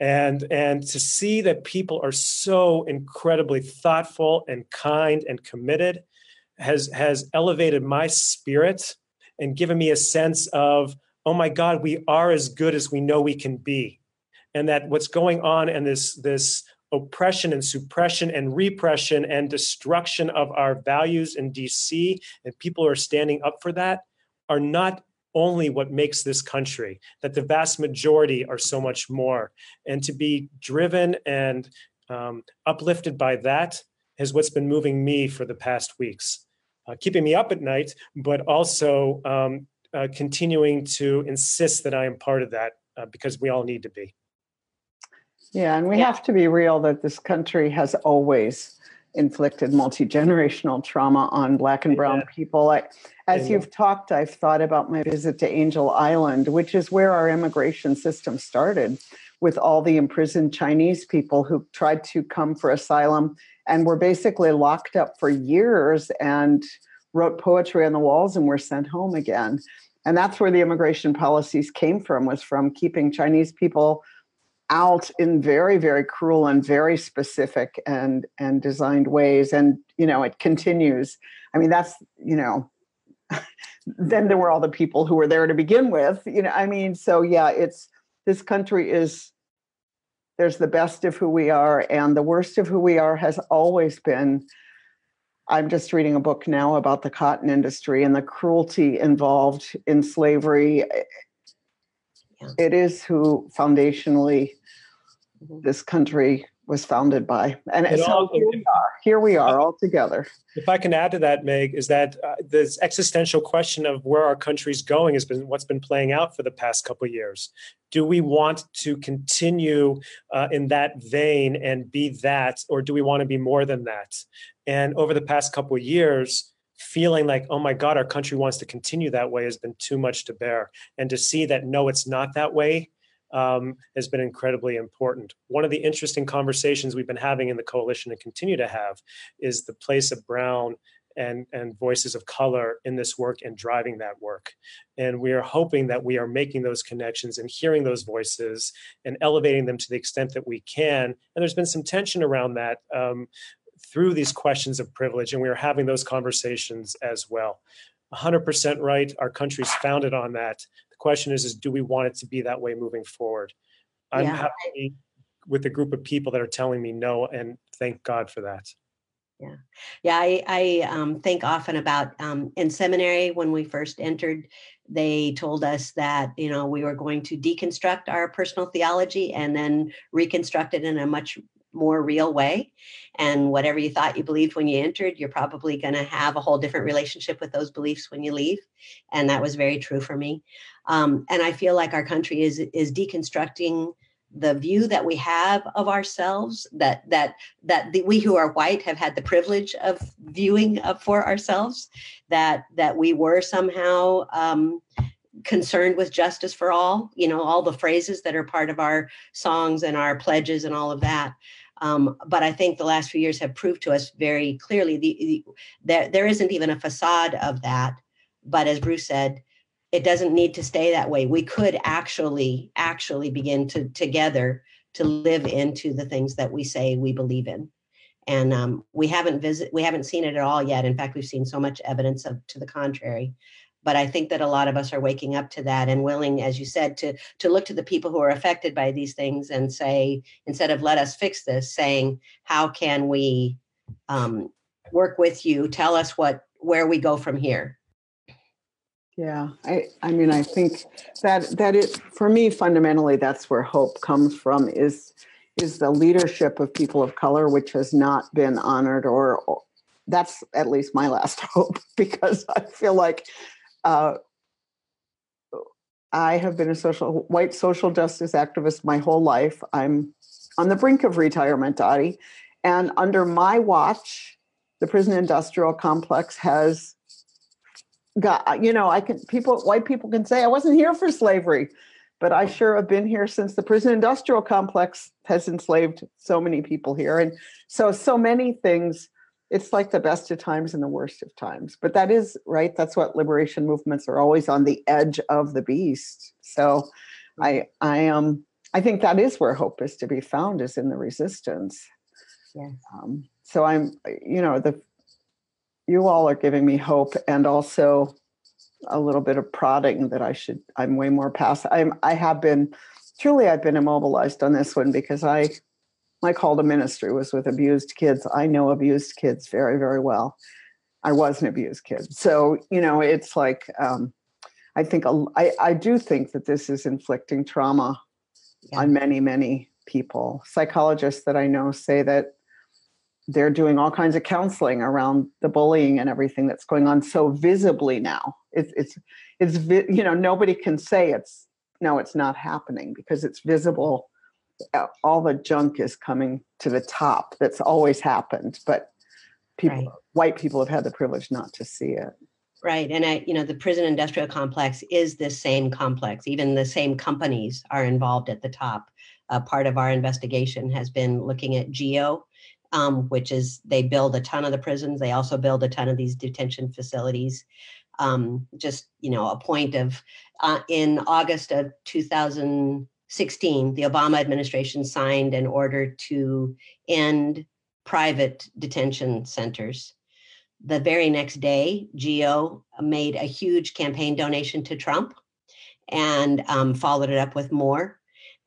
And, and to see that people are so incredibly thoughtful and kind and committed has, has elevated my spirit and given me a sense of, oh my God, we are as good as we know we can be. And that what's going on and this, this oppression and suppression and repression and destruction of our values in DC, and people who are standing up for that, are not only what makes this country, that the vast majority are so much more. And to be driven and um, uplifted by that is what's been moving me for the past weeks uh, keeping me up at night, but also um, uh, continuing to insist that I am part of that uh, because we all need to be. Yeah, and we yeah. have to be real that this country has always inflicted multi generational trauma on Black and Brown yeah. people. I, as yeah. you've talked, I've thought about my visit to Angel Island, which is where our immigration system started with all the imprisoned Chinese people who tried to come for asylum and were basically locked up for years and wrote poetry on the walls and were sent home again. And that's where the immigration policies came from, was from keeping Chinese people out in very, very cruel and very specific and and designed ways. And you know, it continues. I mean, that's you know, then there were all the people who were there to begin with. You know, I mean, so yeah, it's this country is there's the best of who we are, and the worst of who we are has always been. I'm just reading a book now about the cotton industry and the cruelty involved in slavery. Yeah. It is who foundationally mm-hmm. this country was founded by. And so all, here we are. Here we are all together. If I can add to that, Meg, is that uh, this existential question of where our country's going has been what's been playing out for the past couple years. Do we want to continue uh, in that vein and be that, or do we want to be more than that? And over the past couple years, feeling like, oh my God, our country wants to continue that way has been too much to bear. And to see that no, it's not that way um, has been incredibly important. One of the interesting conversations we've been having in the coalition and continue to have is the place of Brown and, and voices of color in this work and driving that work. And we are hoping that we are making those connections and hearing those voices and elevating them to the extent that we can. And there's been some tension around that um, through these questions of privilege, and we are having those conversations as well. 100% right. Our country's founded on that The question is, is do we want it to be that way moving forward? I'm yeah. happy with the group of people that are telling me no, and thank God for that. Yeah, yeah. I, I um, think often about um, in seminary when we first entered, they told us that you know we were going to deconstruct our personal theology and then reconstruct it in a much more real way. And whatever you thought you believed when you entered, you're probably going to have a whole different relationship with those beliefs when you leave. And that was very true for me. Um, and I feel like our country is is deconstructing the view that we have of ourselves that that that the, we who are white have had the privilege of viewing of for ourselves that that we were somehow um, concerned with justice for all you know all the phrases that are part of our songs and our pledges and all of that um, but I think the last few years have proved to us very clearly the, the, there, there isn't even a facade of that. But as Bruce said, it doesn't need to stay that way. We could actually, actually begin to together to live into the things that we say we believe in. And um, we haven't visit, we haven't seen it at all yet. In fact, we've seen so much evidence of to the contrary. But I think that a lot of us are waking up to that and willing, as you said, to to look to the people who are affected by these things and say, instead of let us fix this, saying, how can we um, work with you? Tell us what where we go from here. Yeah, I, I mean, I think that that is for me fundamentally that's where hope comes from is is the leadership of people of color, which has not been honored, or, or that's at least my last hope because I feel like uh, I have been a social white social justice activist my whole life. I'm on the brink of retirement, Dottie, and under my watch, the prison industrial complex has got you know i can people white people can say i wasn't here for slavery but i sure have been here since the prison industrial complex has enslaved so many people here and so so many things it's like the best of times and the worst of times but that is right that's what liberation movements are always on the edge of the beast. So i i am um, i think that is where hope is to be found is in the resistance. Yeah. Um, so i'm you know the you all are giving me hope and also a little bit of prodding that I should I'm way more past I'm I have been truly I've been immobilized on this one because I my call to ministry was with abused kids. I know abused kids very, very well. I was an abused kid. So, you know, it's like um I think I, I do think that this is inflicting trauma yeah. on many, many people. Psychologists that I know say that they're doing all kinds of counseling around the bullying and everything that's going on so visibly now. It's it's it's you know nobody can say it's no it's not happening because it's visible. All the junk is coming to the top. That's always happened, but people, right. white people have had the privilege not to see it. Right, and I, you know, the prison industrial complex is this same complex. Even the same companies are involved at the top. Uh, part of our investigation has been looking at GEO, um, which is they build a ton of the prisons. They also build a ton of these detention facilities. Um, just you know, a point of uh, in August of 2016, the Obama administration signed an order to end private detention centers. The very next day, GEO made a huge campaign donation to Trump and um, followed it up with more.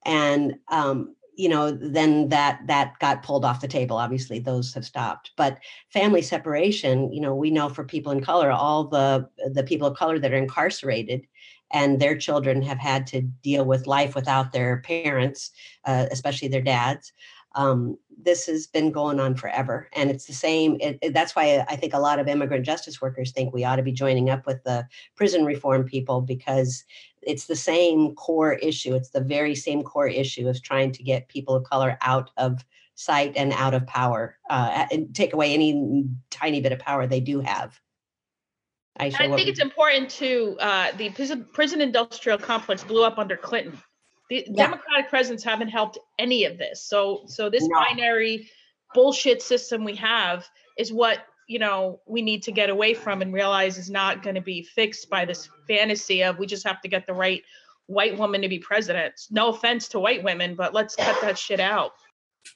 And um, you know then that that got pulled off the table obviously those have stopped but family separation you know we know for people in color all the the people of color that are incarcerated and their children have had to deal with life without their parents uh, especially their dads. Um, this has been going on forever and it's the same it, it, that's why i think a lot of immigrant justice workers think we ought to be joining up with the prison reform people because it's the same core issue it's the very same core issue of trying to get people of color out of sight and out of power uh, and take away any tiny bit of power they do have I, I think it's important to uh, the prison, prison industrial complex blew up under Clinton the yeah. Democratic presidents haven't helped any of this. So so this no. binary bullshit system we have is what you know we need to get away from and realize is not going to be fixed by this fantasy of we just have to get the right white woman to be president. No offense to white women, but let's cut that shit out.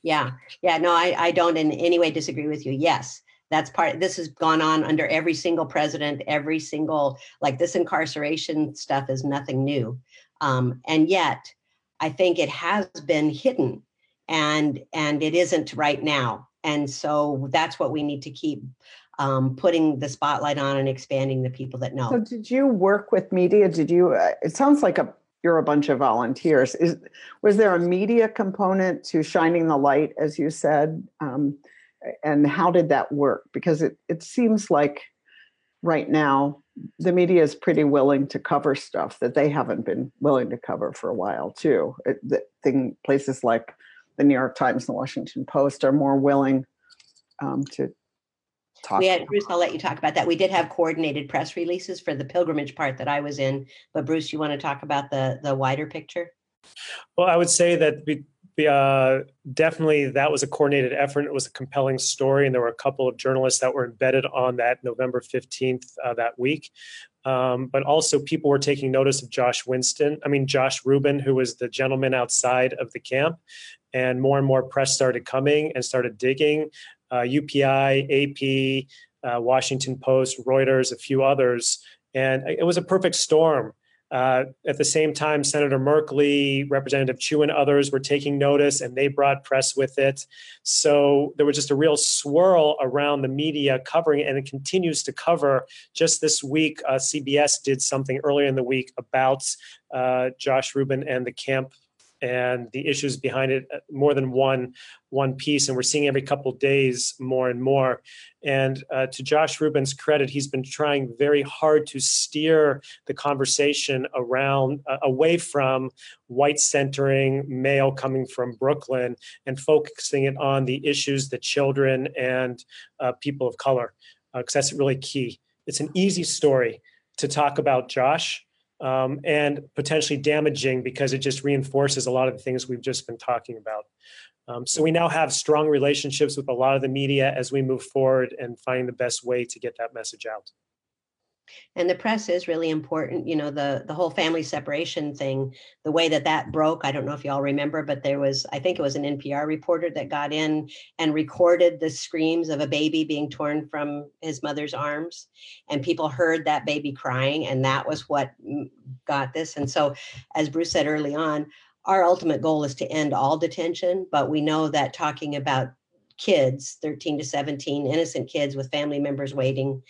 Yeah. Yeah. No, I, I don't in any way disagree with you. Yes. That's part this has gone on under every single president, every single like this incarceration stuff is nothing new. Um, and yet I think it has been hidden and and it isn't right now. And so that's what we need to keep um, putting the spotlight on and expanding the people that know. So did you work with media? Did you? Uh, it sounds like a you're a bunch of volunteers. Is was there a media component to shining the light, as you said? Um, and how did that work? Because it it seems like right now the media is pretty willing to cover stuff that they haven't been willing to cover for a while too. It, the thing places like the New York Times and the Washington Post are more willing um, to talk. We had, Bruce, I'll let you talk about that. We did have coordinated press releases for the pilgrimage part that I was in, but Bruce, you want to talk about the the wider picture? Well, I would say that we uh, definitely that was a coordinated effort. It was a compelling story, and there were a couple of journalists that were embedded on that November 15th uh, that week. Um, but also, people were taking notice of Josh Winston. I mean, Josh Rubin, who was the gentleman outside of the camp, and more and more press started coming and started digging. Uh, UPI, AP, uh, Washington Post, Reuters, a few others, and it was a perfect storm uh, at the same time, Senator Merkley, Representative Chu, and others were taking notice, and they brought press with it. So there was just a real swirl around the media covering it, and it continues to cover. Just this week, uh, CBS did something earlier in the week about uh, Josh Rubin and the camp and the issues behind it uh, more than one one piece and we're seeing every couple days more and more. And uh, to josh rubin's credit he's been trying very hard to steer the conversation around uh, away from white centering male coming from brooklyn and focusing it on the issues that children and uh, people of color because uh, that's really key. It's an easy story to talk about josh um, and potentially damaging because it just reinforces a lot of the things we've just been talking about. Um, so we now have strong relationships with a lot of the media as we move forward and find the best way to get that message out and the press is really important you know the the whole family separation thing the way that that broke i don't know if y'all remember but there was i think it was an npr reporter that got in and recorded the screams of a baby being torn from his mother's arms. And people heard that baby crying and that was what got this. And so as bruce said early on our ultimate goal is to end all detention but we know that talking about kids 13 to 17 innocent kids with family members waiting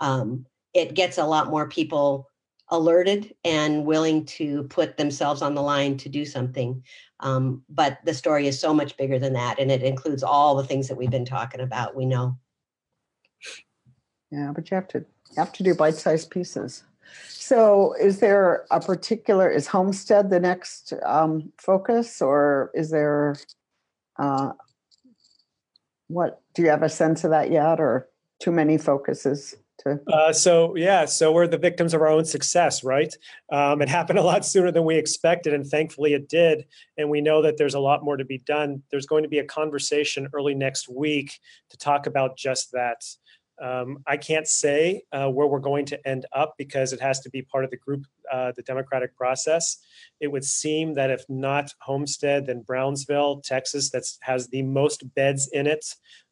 um, it gets a lot more people alerted and willing to put themselves on the line to do something. Um, but the story is so much bigger than that, and it includes all the things that we've been talking about. We know. Yeah, but you have to you have to do bite-sized pieces. So, is there a particular is Homestead the next um, focus, or is there uh, what? Do you have a sense of that yet, or too many focuses? To? Uh, so yeah, so we're the victims of our own success, right? Um, it happened a lot sooner than we expected, and thankfully it did. And we know that there's a lot more to be done. There's going to be a conversation early next week to talk about just that. Um, I can't say uh, where we're going to end up because it has to be part of the group, uh, the democratic process. It would seem that if not Homestead, then Brownsville, Texas, that has the most beds in it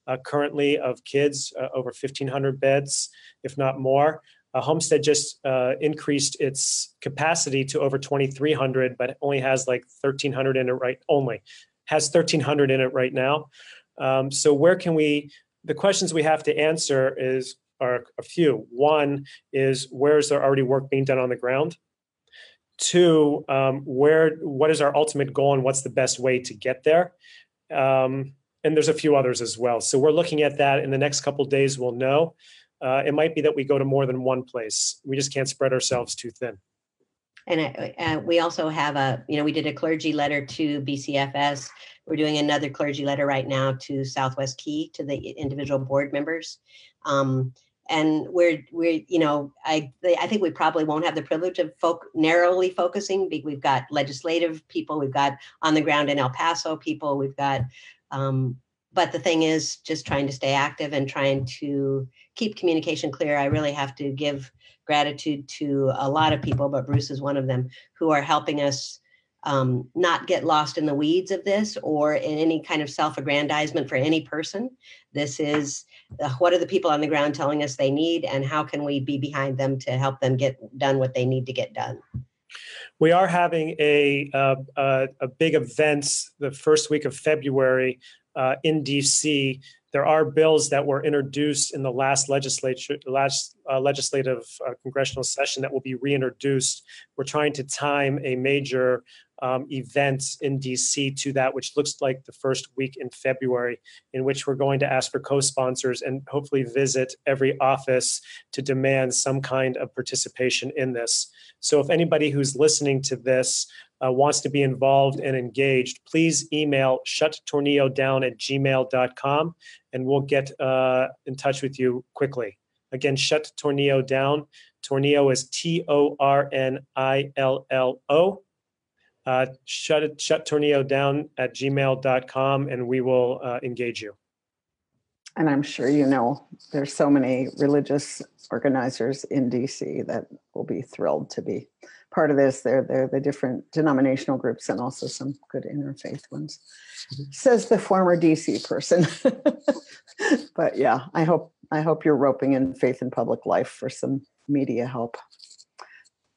uh, currently of kids, uh, over 1,500 beds, if not more. Uh, Homestead just uh, increased its capacity to over 2,300, but only has like 1,300 in it right only has 1,300 in it right now. Um, so where can we? The questions we have to answer is are a few. One is where is there already work being done on the ground? Two, um, where what is our ultimate goal and what's the best way to get there? Um, and there's a few others as well. So we're looking at that in the next couple days. We'll know. Uh, it might be that we go to more than one place. We just can't spread ourselves too thin. And uh, we also have a, you know, we did a clergy letter to BCFS. We're doing another clergy letter right now to Southwest Key to the individual board members. Um, and we're we're you know I I think we probably won't have the privilege of folk narrowly focusing. We've got legislative people, we've got on the ground in El Paso people, we've got um, but the thing is just trying to stay active and trying to keep communication clear. I really have to give gratitude to a lot of people, but Bruce is one of them who are helping us um, not get lost in the weeds of this or in any kind of self-aggrandizement for any person. This is uh, what are the people on the ground telling us they need, and how can we be behind them to help them get done what they need to get done. We are having a uh, a, a big event the first week of February uh, in DC. There are bills that were introduced in the last legislature, last uh, legislative uh, congressional session that will be reintroduced. We're trying to time a major um, event in DC to that, which looks like the first week in February, in which we're going to ask for co sponsors and hopefully visit every office to demand some kind of participation in this. So, if anybody who's listening to this uh, wants to be involved and engaged, please email shuttornillodown at gmail.com and we'll get uh, in touch with you quickly. Again, shut Tornillo down. Tornillo is T O R N I L L O uh, shut it, shut Tornillo down at gmail.com and we will uh, engage you. and I'm sure you know there's so many religious organizers in DC that will be thrilled to be part of this. They're they're the different denominational groups and also some good interfaith ones. Mm-hmm. Says the former DC person. but yeah, I hope I hope you're roping in faith in public life for some media help.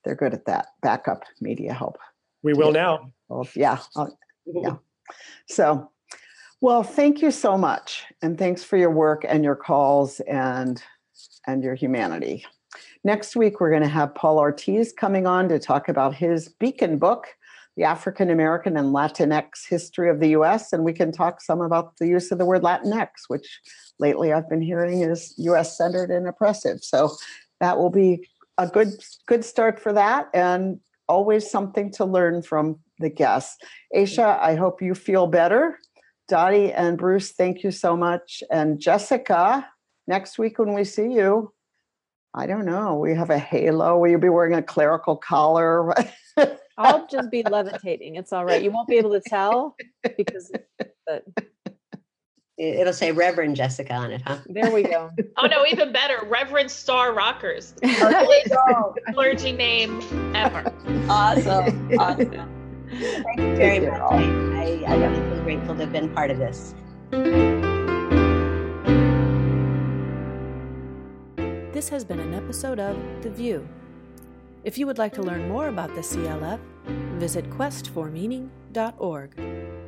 They're good at that. Backup media help. We will now. Well, yeah. I'll, yeah. So well, thank you so much. And thanks for your work and your calls and and your humanity. Next week we're going to have Paul Ortiz coming on to talk about his Beacon book, The African American and Latinx History of the US and we can talk some about the use of the word Latinx, which lately I've been hearing is US centered and oppressive. So that will be a good good start for that and always something to learn from the guests. Aisha, I hope you feel better Dottie and Bruce, thank you so much. And Jessica, next week when we see you, I don't know, we have a halo. Will you be wearing a clerical collar? I'll just be levitating. It's all right. You won't be able to tell because, but it'll say Reverend Jessica on it, huh? There we go. oh no, even better, Reverend Star Rockers, clergy name ever. Awesome, awesome. Thank you very much. I, I really feel grateful to have been part of this. This has been an episode of The VUU. If you would like to learn more about the CLF, visit questformeaning.org.